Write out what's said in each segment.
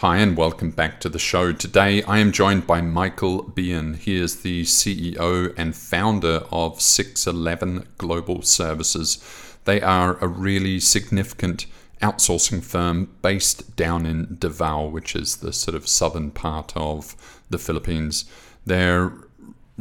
Hi, and welcome back to the show. Today I am joined by Michael Behan. He is the CEO and founder of 611 Global Services. They are a really significant outsourcing firm based down in Davao, which is the sort of southern part of the Philippines. They're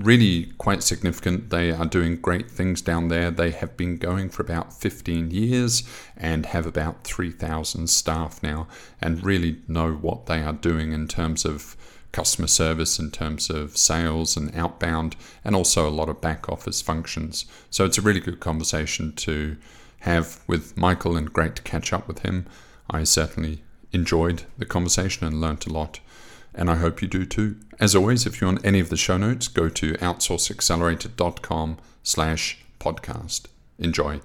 really quite significant. They are doing great things down there. They have been going for about 15 years and have about 3,000 staff now and really know what they are doing in terms of customer service, in terms of sales and outbound, and also a lot of back office functions. So it's a really good conversation to have with Michael and great to catch up with him. I certainly enjoyed the conversation and learnt a lot and I hope you do too. As always, if you want any of the show notes, go to outsourceaccelerator.com slash podcast. Enjoy.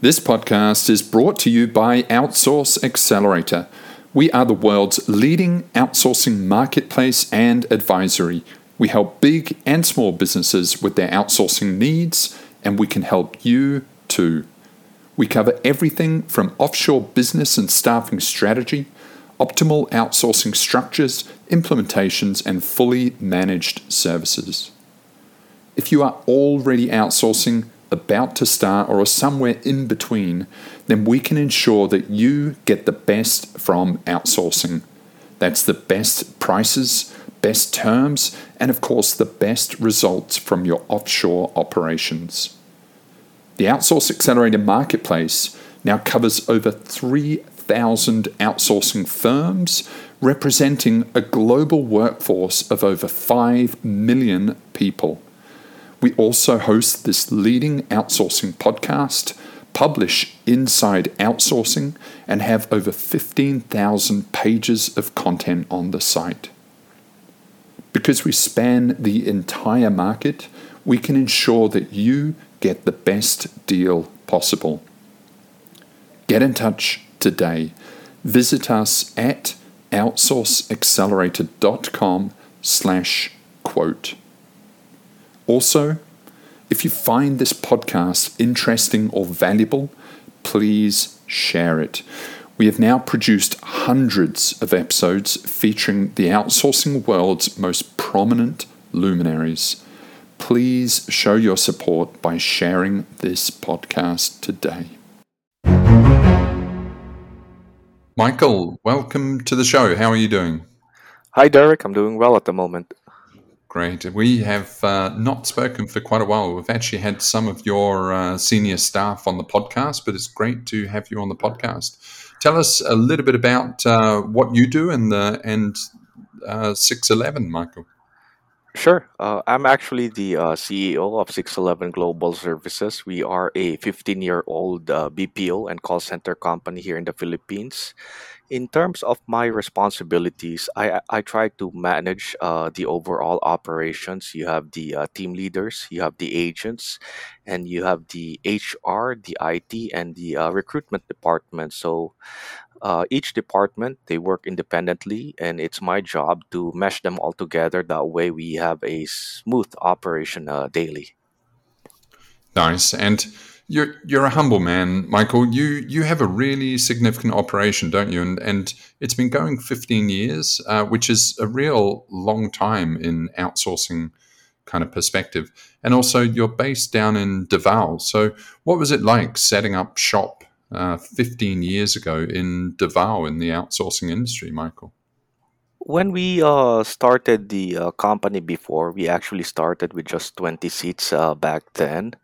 This podcast is brought to you by Outsource Accelerator. We are the world's leading outsourcing marketplace and advisory. We help big and small businesses with their outsourcing needs, and we can help you too. We cover everything from offshore business and staffing strategy optimal outsourcing structures, implementations, and fully managed services. If you are already outsourcing, about to start, or are somewhere in between, then we can ensure that you get the best from outsourcing. That's the best prices, best terms, and of course, the best results from your offshore operations. The Outsource Accelerator Marketplace now covers over 3 1,000 outsourcing firms, representing a global workforce of over 5 million people. We also host this leading outsourcing podcast, publish Inside Outsourcing, and have over 15,000 pages of content on the site. Because we span the entire market, we can ensure that you get the best deal possible. Get in touch today. Visit us at outsourceaccelerator.com slash quote. Also, if you find this podcast interesting or valuable, please share it. We have now produced hundreds of episodes featuring the outsourcing world's most prominent luminaries. Please show your support by sharing this podcast today. Michael, welcome to the show. How are you doing? Hi, Derek. I'm doing well at the moment. Great. We have uh, not spoken for quite a while. We've actually had some of your uh, senior staff on the podcast, but it's great to have you on the podcast. Tell us a little bit about uh, what you do and the and uh, six eleven, Michael. Sure. Uh, I'm actually the uh, CEO of 611 Global Services. We are a 15 year old uh, BPO and call center company here in the Philippines. In terms of my responsibilities, I, I try to manage uh, the overall operations. You have the uh, team leaders, you have the agents, and you have the HR, the IT, and the uh, recruitment department. So uh, each department they work independently and it's my job to mesh them all together. That way we have a smooth operation uh, daily. Nice. And you're you're a humble man michael. You you have a really significant operation don't you? And and it's been going 15 years uh, which is a real long time in outsourcing kind of perspective. And also you're based down in davao. So what was it like setting up shop uh, 15 years ago in Davao in the outsourcing industry, Michael? When we uh, started the uh, company before, we actually started with just 20 seats uh, back then.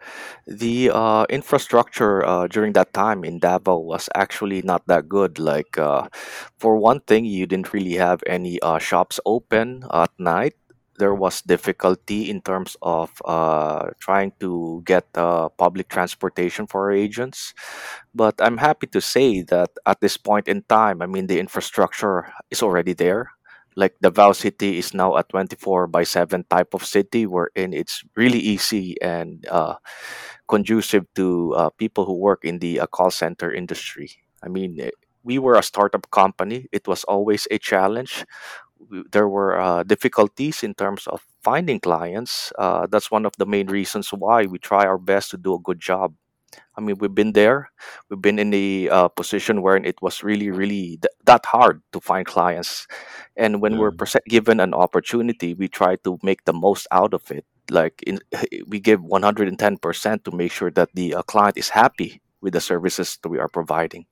The uh, infrastructure uh, during that time in Davao was actually not that good. Like, for one thing, you didn't really have any shops open at night there was difficulty in terms of uh, trying to get uh, public transportation for our agents. But I'm happy to say that at this point in time, I mean, the infrastructure is already there. Like Davao City is now a 24 by 7 type of city wherein it's really easy and uh, conducive to uh, people who work in the uh, call center industry. I mean, eh, we were a startup company. It was always a challenge there were uh, difficulties in terms of finding clients. Uh, that's one of the main reasons why we try our best to do a good job. I mean, we've been there. We've been in the uh, position where it was really, really th- that hard to find clients. And when we're Yeah. given an opportunity, we try to make the most out of it. Like in, we give 110% to make sure that the uh, client is happy with the services that we are providing.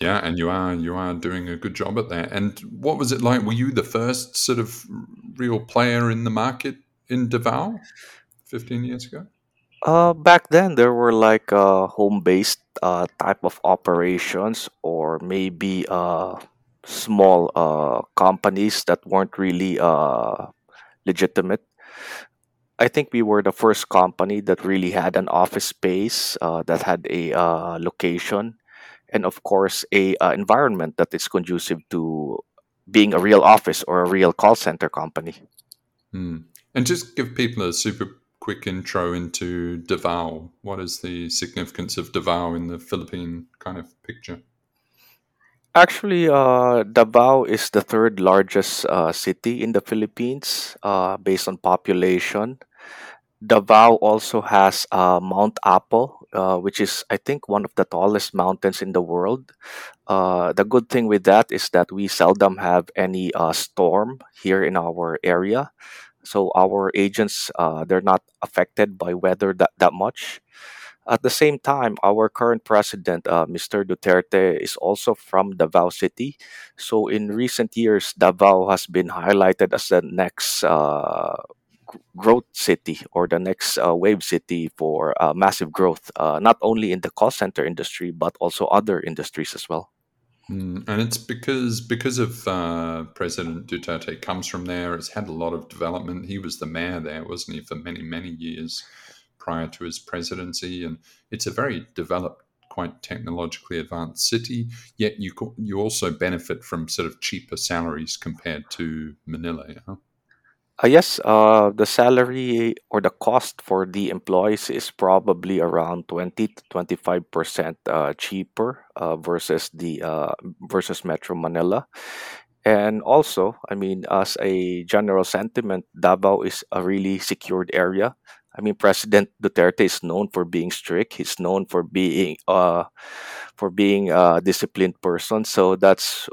Yeah, and you are you are doing a good job at that. And what was it like? Were you the first sort of real player in the market in Davao 15 years ago? Uh, back then, there were like uh, home-based uh, type of operations, or maybe uh, small uh, companies that weren't really uh, legitimate. I think we were the first company that really had an office space uh, that had a uh, location, and of course, a uh, environment that is conducive to being a real office or a real call center company. Hmm. And just give people a super quick intro into Davao. What is the significance of Davao in the Philippine kind of picture? Actually, uh, Davao is the third largest uh, city in the Philippines uh, based on population. Davao also has uh, Mount Apo, uh, which is, I think, one of the tallest mountains in the world. Uh, the good thing with that is that we seldom have any uh, storm here in our area. So our agents, uh, they're not affected by weather that, that much. At the same time, our current president, uh, Mr. Duterte, is also from Davao City. So in recent years, Davao has been highlighted as the next uh, growth city or the next uh, wave city for uh, massive growth, uh, not only in the call center industry, but also other industries as well. Mm, and it's because because of uh, President Duterte comes from there. It's had a lot of development. He was the mayor there, wasn't he, for many many years prior to his presidency, and it's a very developed, quite technologically advanced city. Yet you you also benefit from sort of cheaper salaries compared to Manila. Uh, yes, uh, the salary or the cost for the employees is probably around 20 to 25% uh, cheaper uh, versus the uh, versus Metro Manila. And also, I mean, as a general sentiment, Davao is a really secured area. I mean, President Duterte is known for being strict. He's known for being uh, for being a disciplined person. So that's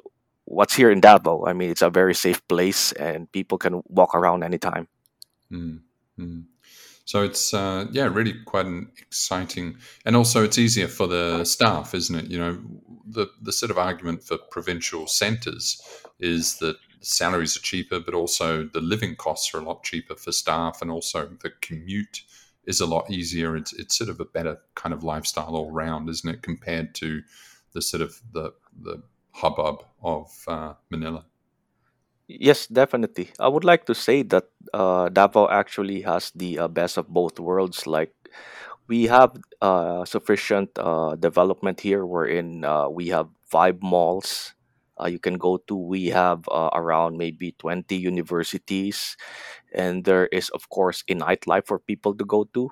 what's here in Davao. I mean, it's a very safe place, and people can walk around anytime. Mm, mm. So it's uh, yeah, really quite an exciting, and also it's easier for the staff, isn't it? You know, the the sort of argument for provincial centres is that salaries are cheaper, but also the living costs are a lot cheaper for staff, and also the commute is a lot easier. It's it's sort of a better kind of lifestyle all round, isn't it, compared to the sort of the the hubbub of uh, Manila. Yes, definitely. I would like to say that uh, Davao actually has the uh, best of both worlds. Like we have uh, sufficient uh, development here, wherein uh, we have five malls uh, you can go to. We have uh, around maybe twenty universities, and there is of course a nightlife for people to go to.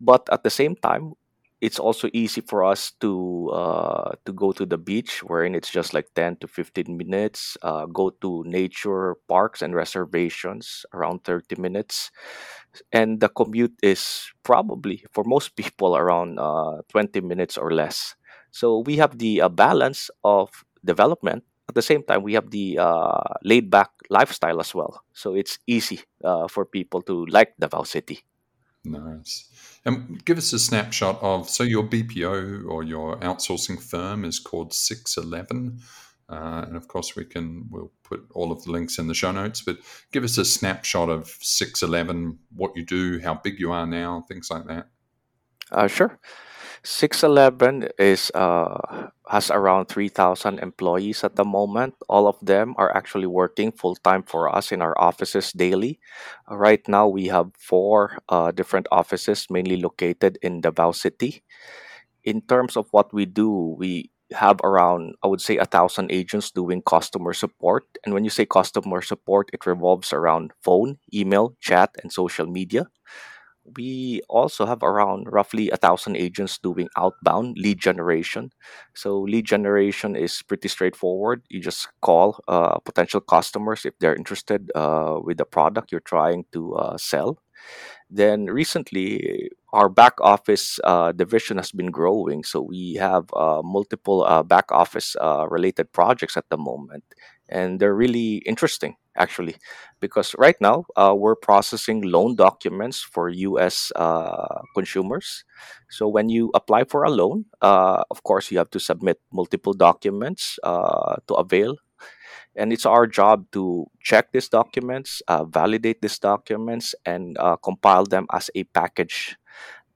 But at the same time, it's also easy for us to uh, to go to the beach, wherein it's just like ten to fifteen minutes. Uh, go to nature parks and reservations around thirty minutes, and the commute is probably for most people around uh, twenty minutes or less. So we have the uh, balance of development. At the same time, we have the uh, laid back lifestyle as well. So it's easy uh, for people to like Davao City. Nice. And give us a snapshot of so your BPO or your outsourcing firm is called Six Eleven, uh, and of course we can we'll put all of the links in the show notes. But give us a snapshot of Six Eleven, what you do, how big you are now, things like that. Uh, sure. 611 is uh, has around 3,000 employees at the moment. All of them are actually working full time for us in our offices daily. Right now, we have four uh, different offices, mainly located in Davao City. In terms of what we do, we have around, I would say, a thousand agents doing customer support. And when you say customer support, it revolves around phone, email, chat, and social media we also have around roughly a thousand agents doing outbound lead generation. So lead generation is pretty straightforward. You just call uh, potential customers if they're interested uh, with the product you're trying to uh, sell. Then recently, our back office uh, division has been growing. So we have uh, multiple uh, back office related projects at the moment, and they're really interesting actually, because right now uh, we're processing loan documents for U.S. Uh, consumers. So when you apply for a loan, uh, of course you have to submit multiple documents uh, to avail and it's our job to check these documents, uh, validate these documents, and uh, compile them as a package.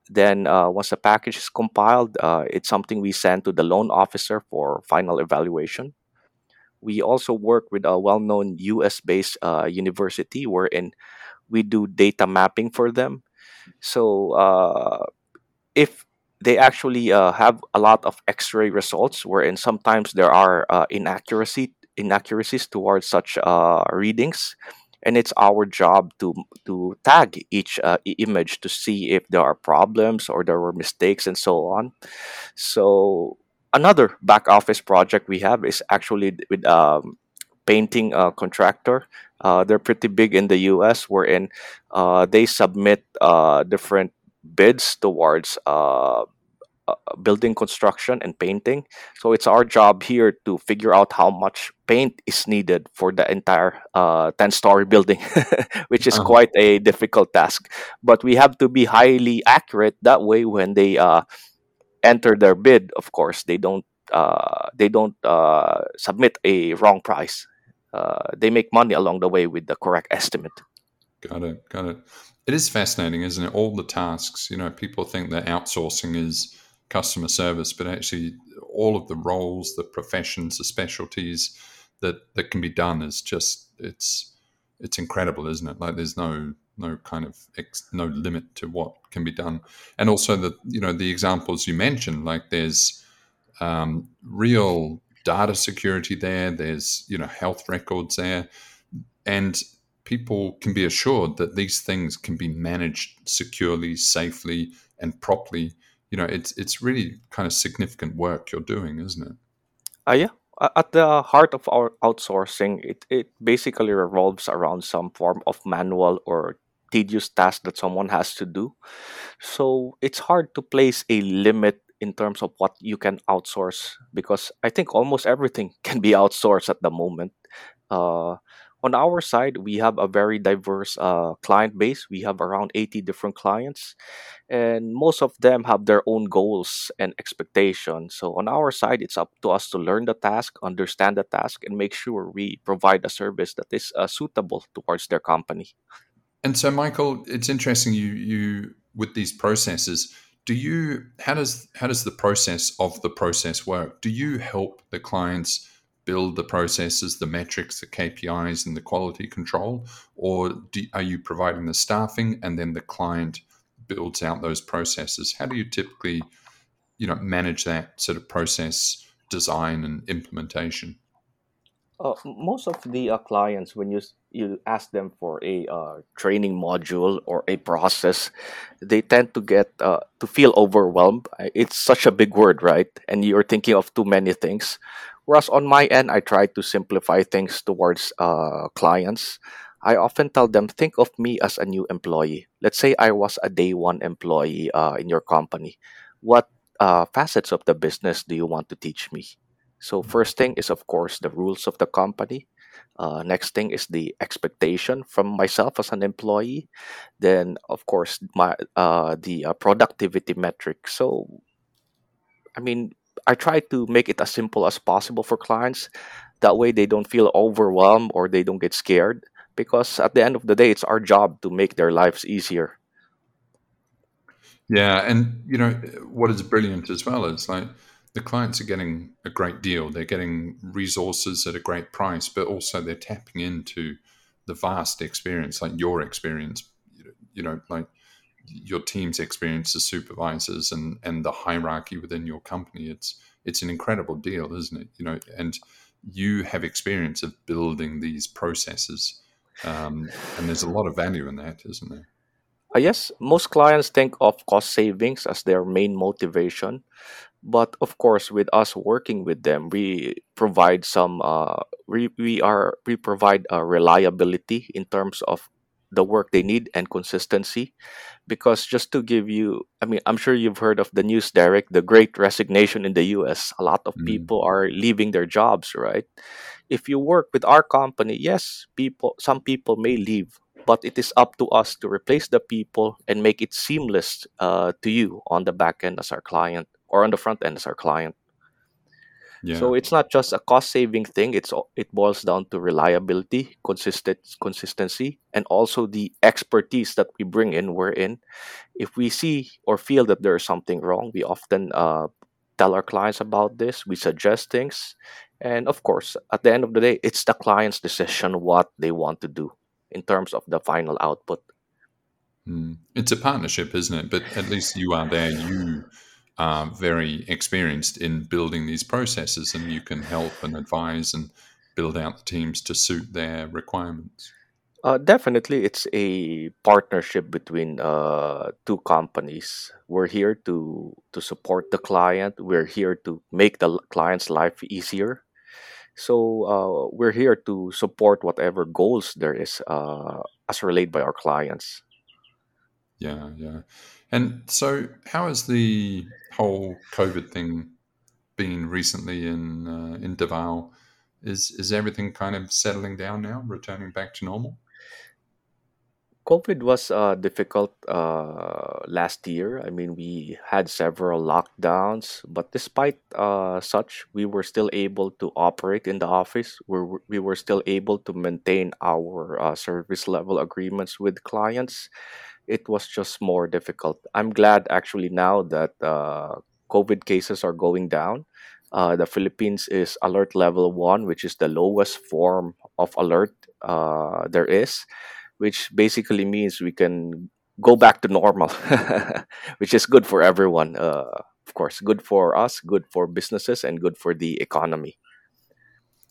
Then, once the package is compiled, it's something we send to the loan officer for final evaluation. We also work with a well known US based uh, university wherein we do data mapping for them. So, uh, if they actually uh, have a lot of x-ray results wherein sometimes there are uh, inaccuracy inaccuracies towards such uh, readings and it's our job to to tag each uh, image to see if there are problems or there were mistakes and so on so another back office project we have is actually with um, painting uh, contractor uh, they're pretty big in the us wherein uh, they submit uh, different bids towards uh, uh, building construction and painting. So it's our job here to figure out how much paint is needed for the entire uh, 10 story building, which is Uh-huh. quite a difficult task. But we have to be highly accurate. That way, when they uh, enter their bid, of course, they don't. Uh, they don't uh, submit a wrong price. Uh, they make money along the way with the correct estimate. Got it. Got it. It is fascinating, isn't it? All the tasks. You know, people think that outsourcing is customer service, but actually, all of the roles, the professions, the specialties that that can be done is just it's it's incredible, isn't it? Like there's no no kind of ex, no limit to what can be done, and also the you know the examples you mentioned, like there's um, real data security there. There's you know health records there and people can be assured that these things can be managed securely, safely, and properly. You know, it's it's really kind of significant work you're doing, isn't it? Uh, yeah. At the heart of our outsourcing, it, it basically revolves around some form of manual or tedious task that someone has to do. So it's hard to place a limit in terms of what you can outsource because I think almost everything can be outsourced at the moment. Uh, on our side, we have a very diverse uh, client base. We have around 80 different clients, and most of them have their own goals and expectations. So, on our side, it's up to us to learn the task, understand the task, and make sure we provide a service that is uh, suitable towards their company. And so, Michael, it's interesting you you with these processes. Do you how does how does the process of the process work? Do you help the clients build the processes, the metrics, the KPIs, and the quality control, or do, are you providing the staffing and then the client builds out those processes? How do you typically you know manage that sort of process design and implementation? Uh, most of the uh, clients, when you you ask them for a uh, training module or a process, they tend to get uh, to feel overwhelmed. It's such a big word, right? And you're thinking of too many things. Whereas on my end, I try to simplify things towards uh, clients. I often tell them, think of me as a new employee. Let's say I was a day one employee uh, in your company. What uh, facets of the business do you want to teach me? So first thing is of course the rules of the company. Uh, next thing is the expectation from myself as an employee. Then of course my uh, the uh, productivity metric. So I mean I try to make it as simple as possible for clients. That way they don't feel overwhelmed or they don't get scared. Because at the end of the day, it's our job to make their lives easier. Yeah, and you know what is brilliant as well is like the clients are getting a great deal. They're getting resources at a great price, but also they're tapping into the vast experience, like your experience. You know, like your team's experience as supervisors and and the hierarchy within your company. It's it's an incredible deal, isn't it? You know, and you have experience of building these processes, um, and there's a lot of value in that, isn't there? Uh, yes, most clients think of cost savings as their main motivation, but of course, with us working with them, we provide some. Uh, we we are we provide uh, reliability in terms of the work they need and consistency. Because just to give you i mean i'm sure you've heard of the news derek the great resignation in the us a lot of Mm. people are leaving their jobs right? If you work with our company yes people some people may leave but it is up to us to replace the people and make it seamless uh, to you on the back end as our client or on the front end as our client Yeah. so it's not just a cost saving thing. It's it boils down to reliability, consistent consistency, and also the expertise that we bring in. We're in. If we see or feel that there is something wrong, we often uh, tell our clients about this. We suggest things, and of course, at the end of the day, it's the client's decision what they want to do in terms of the final output. Mm. It's a partnership, isn't it? But at least you are there. You are very experienced in building these processes, and you can help and advise and build out the teams to suit their requirements. Uh, definitely, it's a partnership between uh, two companies. We're here to to support the client. We're here to make the client's life easier. So uh, we're here to support whatever goals there is uh, as relayed by our clients. Yeah, yeah. And so, how has the whole COVID thing been recently in uh, in Davao? Is is everything kind of settling down now, returning back to normal? COVID was uh, difficult uh, last year. I mean, we had several lockdowns, but despite uh, such, we were still able to operate in the office. We were, we were still able to maintain our uh, service level agreements with clients. It was just more difficult. I'm glad actually now that uh, COVID cases are going down. Uh, the Philippines is alert level one, which is the lowest form of alert uh, there is which basically means we can go back to normal, which is good for everyone. Uh, of course, good for us, good for businesses, and good for the economy.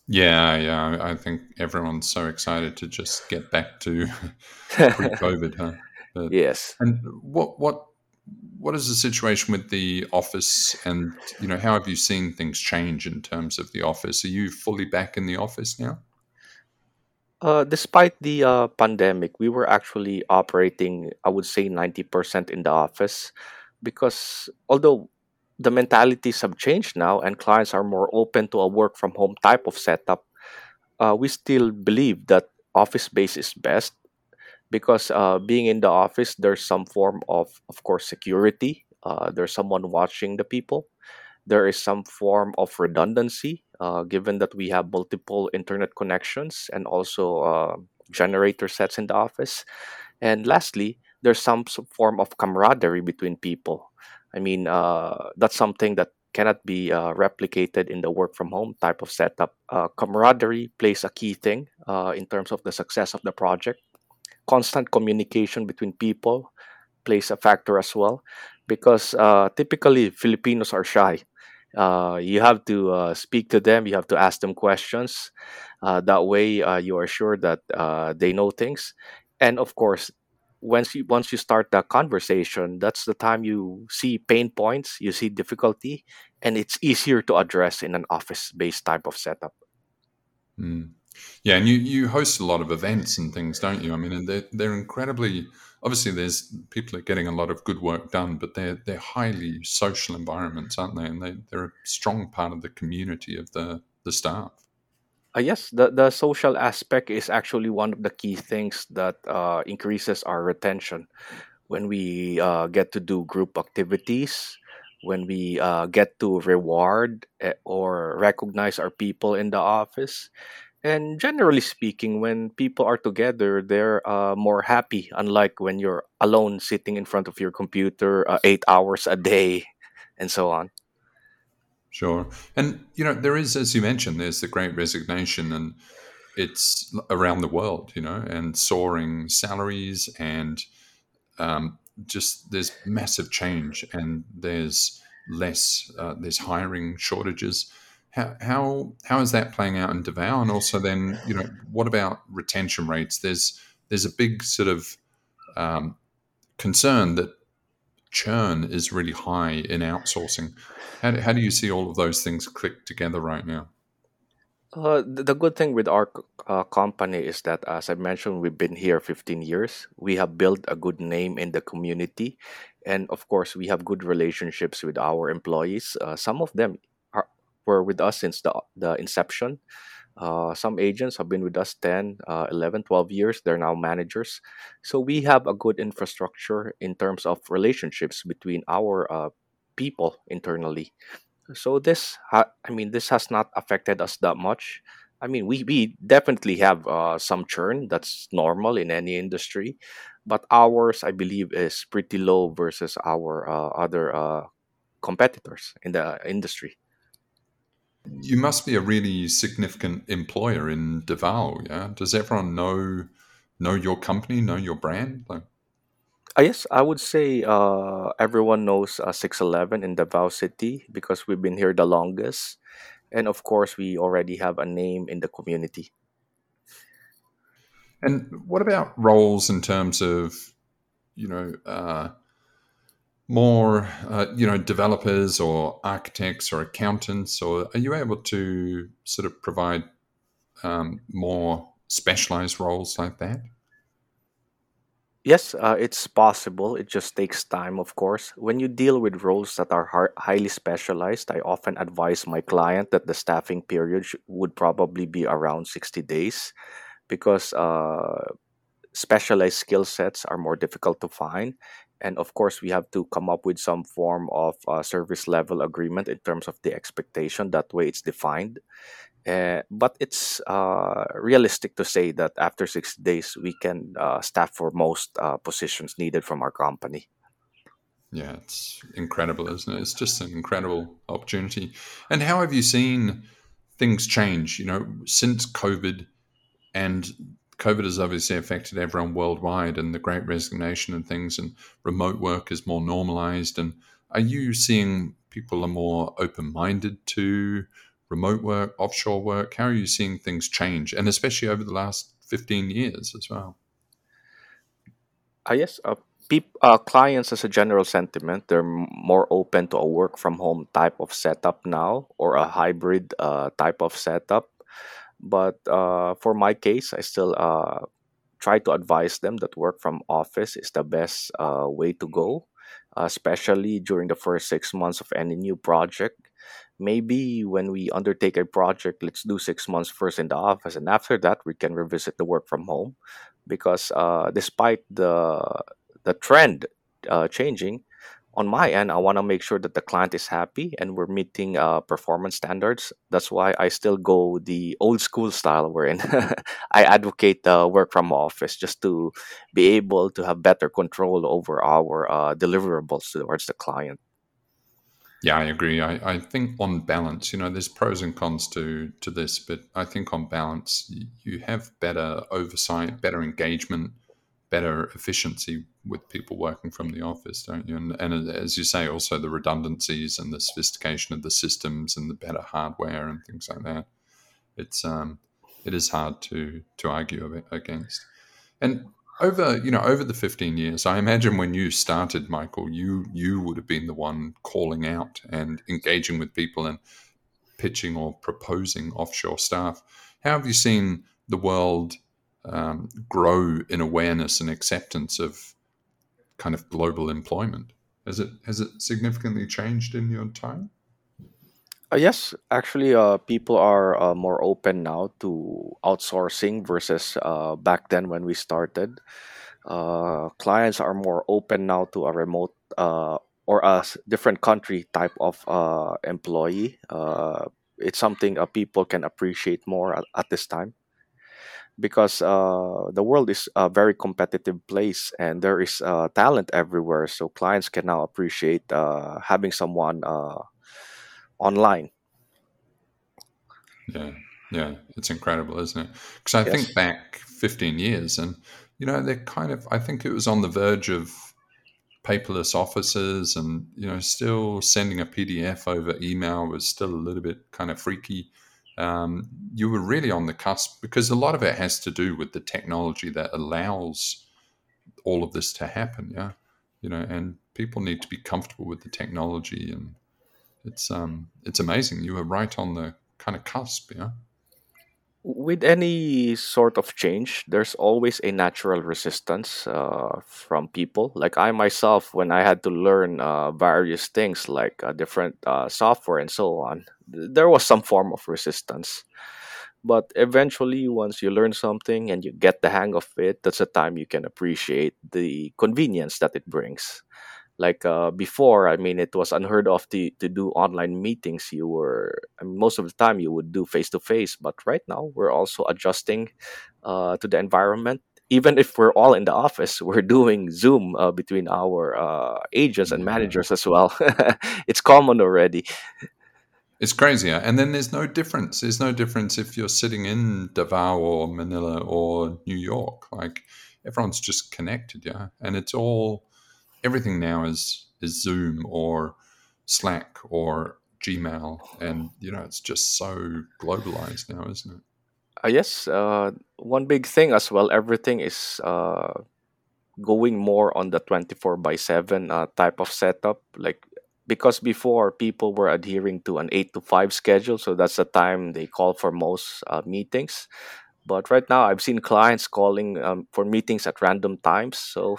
Yeah, yeah. I think everyone's so excited to just get back to pre-COVID, huh? But yes. and what what what is the situation with the office, and you know, how have you seen things change in terms of the office? Are you fully back in the office now? Uh, despite the uh, pandemic, we were actually operating, I would say, 90% in the office because although the mentalities have changed now and clients are more open to a work from home type of setup, uh, we still believe that office space is best because uh, being in the office, there's some form of, of course, security. Uh, there's someone watching the people. There is some form of redundancy, uh, given that we have multiple internet connections and also uh, generator sets in the office. And lastly, there's some form of camaraderie between people. I mean, uh, that's something that cannot be uh, replicated in the work from home type of setup. Uh, camaraderie plays a key thing uh, in terms of the success of the project constant communication between people plays a factor as well because uh, typically Filipinos are shy. Uh, you have to uh, speak to them, you have to ask them questions. Uh, that way, uh, you are sure that uh, they know things. And of course, once you once you start the conversation, that's the time you see pain points, you see difficulty, and it's easier to address in an office-based type of setup. Mm. Yeah, and you you host a lot of events and things, don't you? I mean, and they're they're incredibly obviously there's people are getting a lot of good work done, but they're they're highly social environments, aren't they? And they they're a strong part of the community of the the staff. Uh, yes, the, the social aspect is actually one of the key things that uh, increases our retention when we uh, get to do group activities, when we uh, get to reward eh, or recognize our people in the office. And generally speaking, when people are together, they're uh, more happy, unlike when you're alone sitting in front of your computer uh, eight hours a day and so on. Sure. And you know, there is, as you mentioned, there's the great resignation and it's around the world, you know, and soaring salaries and um, just there's massive change and there's less uh, there's hiring shortages. How, how how is that playing out in Davao? And also then, you know, what about retention rates? There's there's a big sort of um, concern that churn is really high in outsourcing. How do, how do you see all of those things click together right now? Uh, the, good thing with our uh, company is that, as I mentioned, we've been here 15 years. We have built a good name in the community. And of course, we have good relationships with our employees. Uh, some of them were with us since the, the inception. Uh, some agents have been with us 10, uh, 11, 12 years. They're now managers. So we have a good infrastructure in terms of relationships between our uh, people internally. So this, ha- I mean, this has not affected us that much. I mean, we, we definitely have uh, some churn. That's normal in any industry, but ours, I believe, is pretty low versus our uh, other uh, competitors in the industry. You must be a really significant employer in Davao, yeah? Does everyone know know your company, know your brand? Like, Uh, yes, I would say uh, everyone knows uh, 611 in Davao City because we've been here the longest. And of course, we already have a name in the community. and what about roles in terms of, you know, uh, more, uh, you know, developers or architects or accountants, or are you able to sort of provide um, more specialized roles like that? Yes, uh, it's possible. It just takes time, of course. When you deal with roles that are har- highly specialized, I often advise my client that the staffing period sh- would probably be around 60 days because uh, specialized skill sets are more difficult to find. And of course, we have to come up with some form of uh, service level agreement in terms of the expectation. That way, it's defined. Uh, but it's uh, realistic to say that after six days, we can uh, staff for most uh, positions needed from our company. Yeah, it's incredible, isn't it? It's just an incredible opportunity. And how have you seen things change, you know, since COVID? And COVID has obviously affected everyone worldwide and the great resignation and things, and remote work is more normalized. And are you seeing people are more open minded to remote work, offshore work? How are you seeing things change? And especially over the last 15 years as well? Uh, yes, uh, uh, clients, as a general sentiment, they're more open to a work from home type of setup now or a hybrid uh, type of setup. But uh, for my case, I still uh, try to advise them that work from office is the best uh, way to go, especially during the first six months of any new project. Maybe when we undertake a project, let's do six months first in the office, and after that, we can revisit the work from home. Because uh, despite the the trend uh, changing, on my end, I want to make sure that the client is happy and we're meeting uh, performance standards. That's why I still go the old school style wherein I advocate the work from office just to be able to have better control over our uh, deliverables towards the client. Yeah, I agree. I, I think on balance, you know, there's pros and cons to to this, but I think on balance, you have better oversight, better engagement, better efficiency with people working from the office, don't you? And, and as you say, also the redundancies and the sophistication of the systems and the better hardware and things like that. It's um, it is hard to to argue against. And over you know over the 15 years, I imagine when you started, Michael, you you would have been the one calling out and engaging with people and pitching or proposing offshore staff. How have you seen the world um, grow in awareness and acceptance of kind of global employment? Has it has it significantly changed in your time? Uh, yes, actually, uh, people are uh, more open now to outsourcing versus uh, back then when we started. Uh, clients are more open now to a remote uh, or a different country type of employee. It's something people can appreciate more at, at this time because uh, the world is a very competitive place and there is uh, talent everywhere. So clients can now appreciate uh, having someone uh, online. Yeah, yeah, it's incredible, isn't it? Because I think back 15 years, and you know, they're kind of. I think it was on the verge of paperless offices, and you know, still sending a PDF over email was still a little bit kind of freaky. Um, you were really on the cusp because a lot of it has to do with the technology that allows all of this to happen. Yeah, you know, and people need to be comfortable with the technology, and it's um, it's amazing. You were right on the kind of cusp. Yeah. With any sort of change, there's always a natural resistance uh, from people. Like I myself, when I had to learn uh, various things like uh, different uh, software and so on, th- there was some form of resistance. But eventually, once you learn something and you get the hang of it, that's the time you can appreciate the convenience that it brings. Like uh, before, I mean, it was unheard of to, to do online meetings. You were, I mean, most of the time you would do face to face, but right now we're also adjusting uh, to the environment. Even if we're all in the office, we're doing Zoom uh, between our uh, agents and managers as well. it's common already. It's crazier. And then there's no difference. There's no difference if you're sitting in Davao or Manila or New York. Like everyone's just connected, yeah. And it's all everything now is is Zoom or Slack or Gmail. And you know, it's just so globalized now, isn't it? Uh, yes, uh, one big thing as well, everything is uh, going more on the 24 by 7 uh, type of setup like because before people were adhering to an 8 to 5 schedule so that's the time they call for most uh, meetings but right now i've seen clients calling um, for meetings at random times so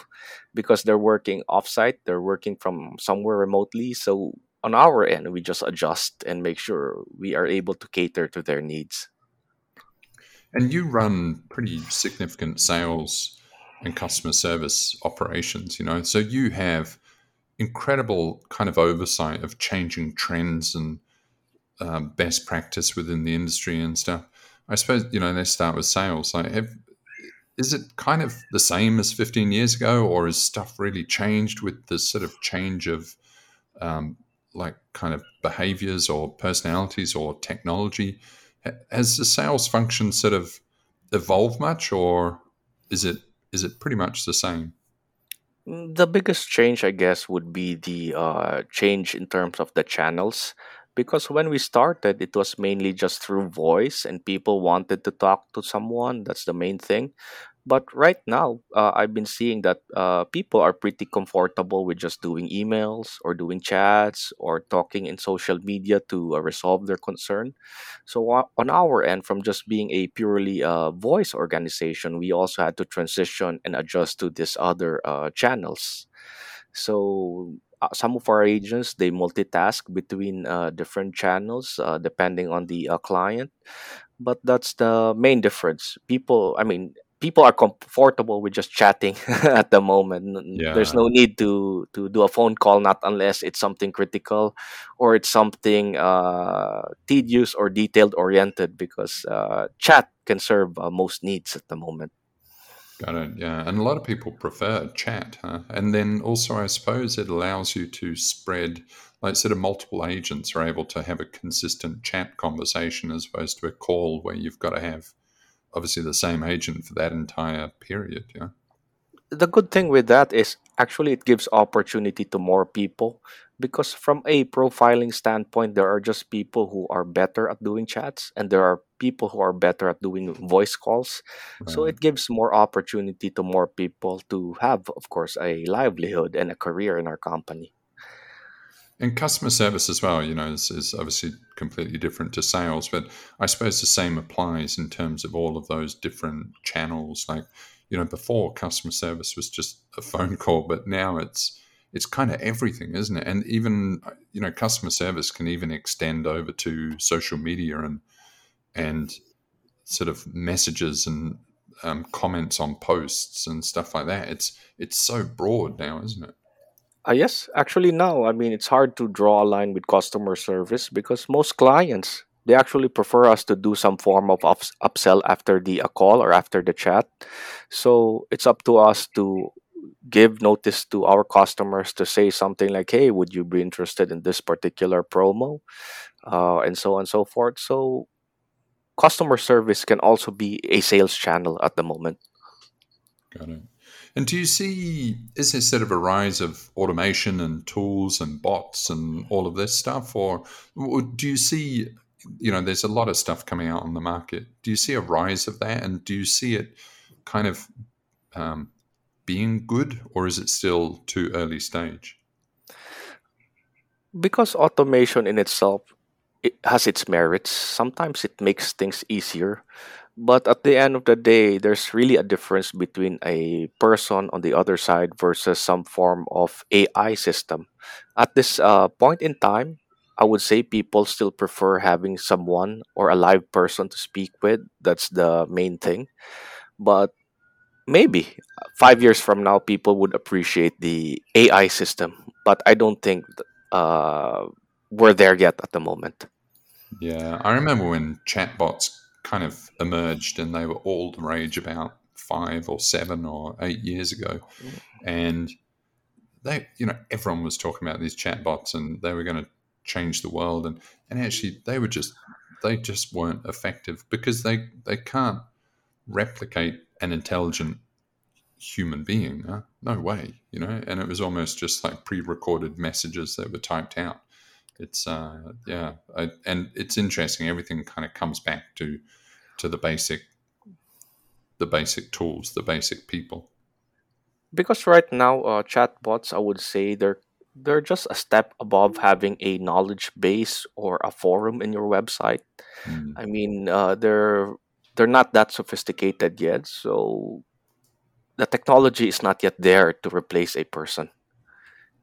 because they're working offsite they're working from somewhere remotely so on our end we just adjust and make sure we are able to cater to their needs And you run pretty significant sales and customer service operations, you know. So you have incredible kind of oversight of changing trends and um, best practice within the industry and stuff. I suppose you know. Let's start with sales. Like, have, is it kind of the same as 15 years ago, or has stuff really changed with the sort of change of um, like kind of behaviors or personalities or technology? Has the sales function sort of evolved much, or is it is it pretty much the same? The biggest change, I guess, would be the uh, change in terms of the channels. Because when we started, it was mainly just through voice, and people wanted to talk to someone. That's the main thing. But right now, uh, I've been seeing that uh, people are pretty comfortable with just doing emails or doing chats or talking in social media to uh, resolve their concern. So, on our end, from just being a purely uh, voice organization, we also had to transition and adjust to these other uh, channels. So, uh, some of our agents they multitask between uh, different channels uh, depending on the uh, client. But that's the main difference. People i mean people are comfortable with just chatting at the moment. N- there's no need to to do a phone call not unless it's something critical or it's something uh, tedious or detailed oriented because uh, chat can serve uh, most needs at the moment Yeah, and a lot of people prefer chat, huh? And then also, I suppose it allows you to spread, like sort of multiple agents are able to have a consistent chat conversation as opposed to a call where you've got to have obviously the same agent for that entire period. Yeah. the good thing with that is actually it gives opportunity to more people because from a profiling standpoint there are just people who are better at doing chats and there are people who are better at doing voice calls. So mm-hmm. it gives more opportunity to more people to have of course a livelihood and a career in our company. And customer service as well, you know, is, is obviously completely different to sales, but I suppose the same applies in terms of all of those different channels. Like, you know, before customer service was just a phone call, but now it's it's kind of everything, isn't it? And even you know, customer service can even extend over to social media and and sort of messages and um, comments on posts and stuff like that. It's it's so broad now, isn't it? Uh, yes, actually now, I mean, it's hard to draw a line with customer service because most clients they actually prefer us to do some form of ups- upsell after the call or after the chat. So it's up to us to give notice to our customers to say something like, "Hey, would you be interested in this particular promo?" Uh, and so on and so forth. So customer service can also be a sales channel at the moment. Got it. And do you see, is there sort of a rise of automation and tools and bots and all of this stuff? Or, do you see, you know, there's a lot of stuff coming out on the market. Do you see a rise of that? And do you see it kind of um, being good or is it still too early stage? Because automation in itself it has its merits. Sometimes it makes things easier, but at the end of the day, there's really a difference between a person on the other side versus some form of AI system. At this uh, point in time, I would say people still prefer having someone or a live person to speak with. That's the main thing. But maybe five years from now, people would appreciate the AI system. But I don't think uh, we're there yet at the moment. Yeah, I remember when chatbots kind of emerged and they were all the rage about five or seven or eight years ago. And they, you know, everyone was talking about these chatbots and they were going to change the world. And, and actually, they were just, they just weren't effective because they, they can't replicate an intelligent human being. Huh? No way, you know. And it was almost just like pre-recorded messages that were typed out. It's uh, yeah, I, and it's interesting. Everything kind of comes back to to the basic the basic tools, the basic people. Because right now, uh, chatbots, I would say they're they're just a step above having a knowledge base or a forum in your website. Mm, I mean, uh, they're they're not that sophisticated yet, so the technology is not yet there to replace a person.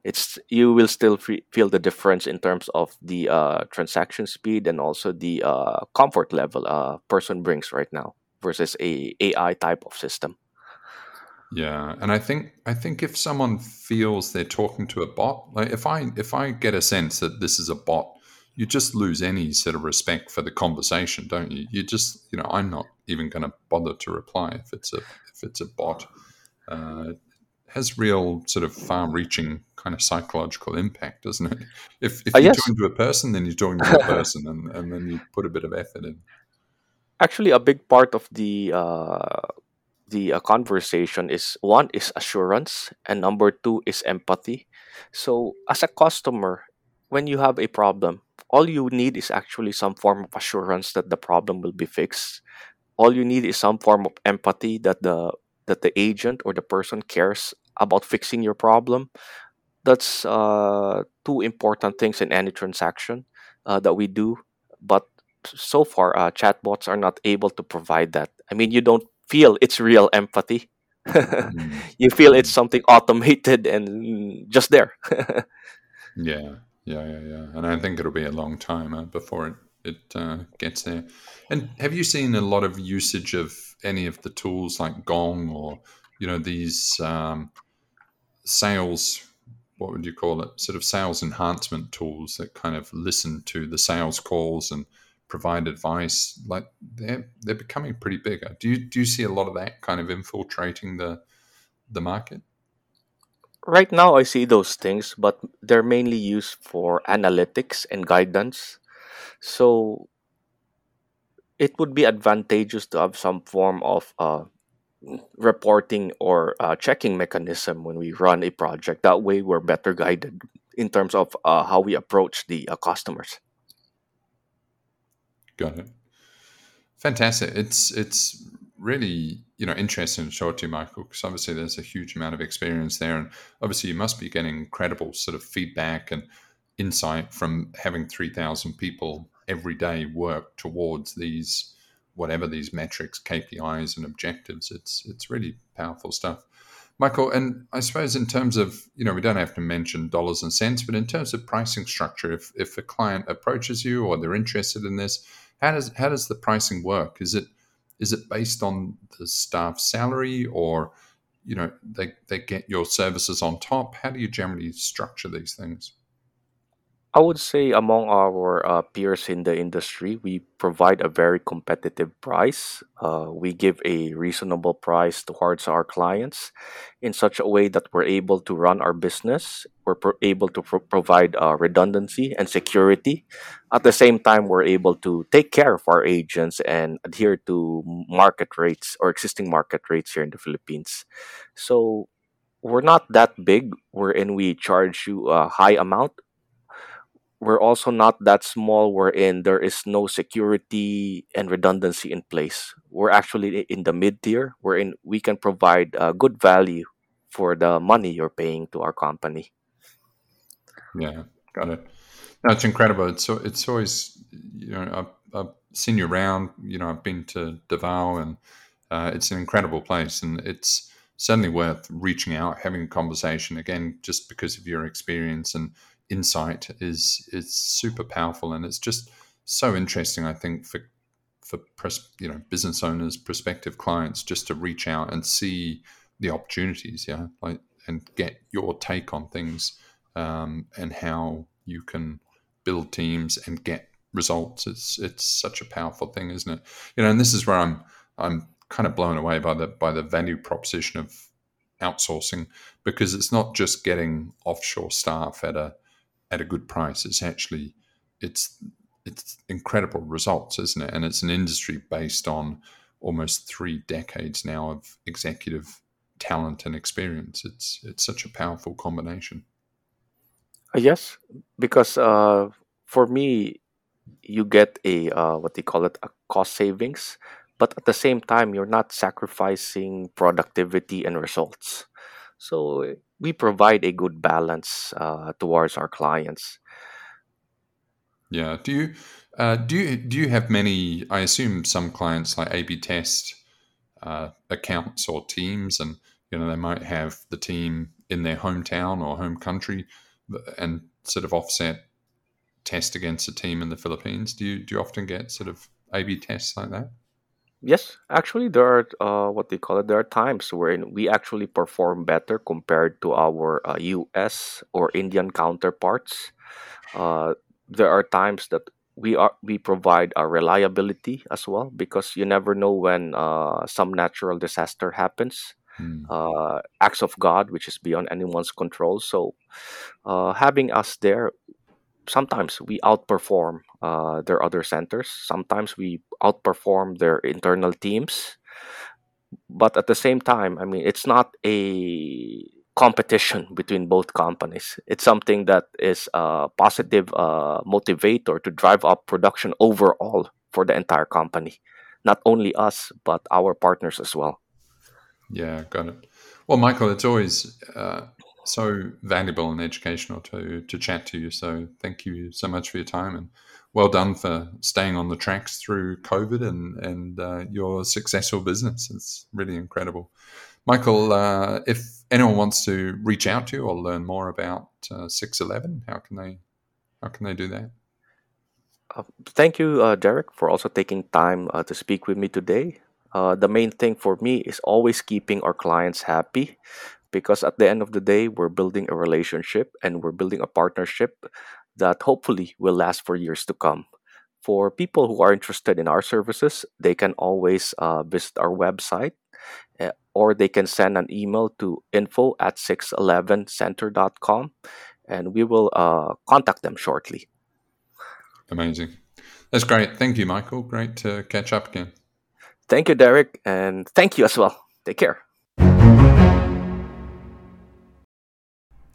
It's you will still fe- feel the difference in terms of the uh, transaction speed and also the uh, comfort level a person brings right now versus a AI type of system. yeah, and I think I think if someone feels they're talking to a bot, like if I if I get a sense that this is a bot, you just lose any sort of respect for the conversation, don't you? You just you know I'm not even going to bother to reply if it's a if it's a bot. Uh, has real sort of far-reaching kind of psychological impact, doesn't it? If Uh, if you're yes, talking to a person, then you're talking to a person, and, and then you put a bit of effort in. actually, a big part of the uh, the uh, conversation is one is assurance and number two is empathy so as a customer when you have a problem all you need is actually some form of assurance that the problem will be fixed. All you need is some form of empathy that the that the agent or the person cares about fixing your problem. That's uh, two important things in any transaction uh, that we do but so far uh, chatbots are not able to provide that. I mean you don't feel it's real empathy. Mm, you feel it's mm. something automated and just there. Yeah, yeah, yeah, yeah. And I think it'll be a long time uh, before it it uh, gets there. And have you seen a lot of usage of any of the tools like Gong or you know these um, sales? What would you call it? Sort of sales enhancement tools that kind of listen to the sales calls and provide advice. Like they're they're becoming pretty bigger. Do you do you see a lot of that kind of infiltrating the the market? Right now i see those things but they're mainly used for analytics and guidance so it would be advantageous to have some form of uh, reporting or uh, checking mechanism when we run a project. That way, we're better guided in terms of uh, how we approach the uh, customers. Got it. Fantastic. It's it's really you know interesting to talk to you, Michael, because obviously there's a huge amount of experience there, and obviously you must be getting incredible sort of feedback and insight from having three thousand people every day work towards these whatever these metrics, KPIs, and objectives. It's it's really powerful stuff. Michael, and I suppose in terms of, you know, we don't have to mention dollars and cents, but in terms of pricing structure, if if a client approaches you or they're interested in this, how does how does the pricing work? Is it is it based on the staff salary or you know they they get your services on top? How do you generally structure these things? I would say among our uh, peers in the industry, we provide a very competitive price. Uh, we give a reasonable price towards our clients in such a way that we're able to run our business. We're pro- able to pro- provide uh, redundancy and security. At the same time, we're able to take care of our agents and adhere to market rates or existing market rates here in the Philippines. So we're not that big wherein we charge you a high amount we're also not that small wherein there is no security and redundancy in place. We're actually in the mid tier wherein we can provide uh, good value for the money you're paying to our company. Yeah, got it. No, it's incredible. It's it's always you know I've, I've seen you around. You know I've been to Davao and uh, it's an incredible place, and it's certainly worth reaching out, having a conversation again, just because of your experience and insight is is super powerful, and it's just so interesting. I think for for pres- you know business owners, prospective clients, just to reach out and see the opportunities, yeah, like and get your take on things um, and how you can build teams and get results. It's it's such a powerful thing, isn't it? You know, and this is where I'm I'm kind of blown away by the by the value proposition of outsourcing because it's not just getting offshore staff at a at a good price. It's actually it's it's incredible results, isn't it? And it's an industry based on almost three decades now of executive talent and experience. It's it's such a powerful combination. Yes, because uh, for me, you get a uh, what they call it a cost savings, but at the same time, you're not sacrificing productivity and results. So we provide a good balance uh, towards our clients. Yeah. Do you uh, do you do you have many? I assume some clients like A/B test uh, accounts or teams, and you know they might have the team in their hometown or home country, and sort of offset test against a team in the Philippines. Do you do you often get sort of A/B tests like that? Yes, actually, there are uh, what they call it. There are times wherein we actually perform better compared to our uh, U.S. or Indian counterparts. Uh, there are times that we are we provide a reliability as well because you never know when uh, some natural disaster happens. Hmm. Uh, acts of God, which is beyond anyone's control. So, uh, having us there sometimes we outperform uh, their other centers. Sometimes we outperform their internal teams. But at the same time, I mean, it's not a competition between both companies. It's something that is a positive uh, motivator to drive up production overall for the entire company. Not only us, but our partners as well. Yeah, got it. Well, Michael, it's always uh, so valuable and educational to to chat to you. So thank you so much for your time and well done for staying on the tracks through COVID and and uh, your successful business. It's really incredible, Michael. Uh, if anyone wants to reach out to you or learn more about uh, Six Eleven, how can they how can they do that? Uh, thank you, uh, Derek, for also taking time uh, to speak with me today. Uh, the main thing for me is always keeping our clients happy because at the end of the day, we're building a relationship and we're building a partnership that hopefully will last for years to come. For people who are interested in our services, they can always uh, visit our website uh, or they can send an email to info at 611center.com and we will uh, contact them shortly. Amazing. That's great. Thank you, Michael. Great to catch up again. Thank you, Derek, and thank you as well. Take care.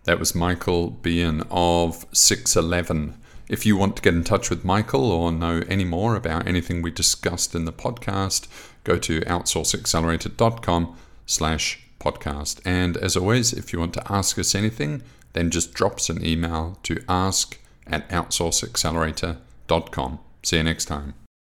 That was Michael Bean of 611. If you want to get in touch with Michael or know any more about anything we discussed in the podcast, go to outsourceaccelerator.com slash podcast. And as always, if you want to ask us anything, then just drop us an email to ask at outsourceaccelerator.com. See you next time.